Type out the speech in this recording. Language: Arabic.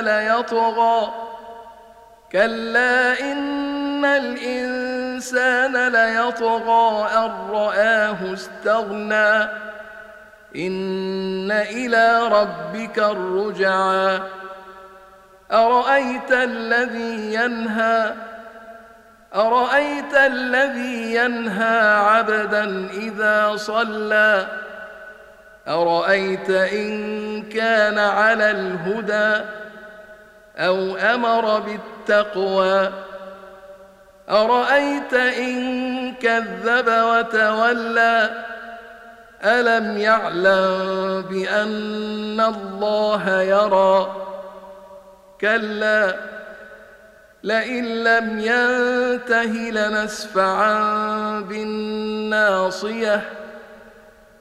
ليطغى. كلا إن الإنسان ليطغى أن رآه استغنى. إن إلى ربك الرجعى. أرأيت الذي ينهى؟ أرأيت الذي ينهى عبدا إذا صلى؟ أرأيت إن كان على الهدى أو أمر بالتقوى؟ أرأيت إن كذب وتولى؟ ألم يعلم بأن الله يرى؟ كلا لئن لم ينته لنسفعا بالناصية.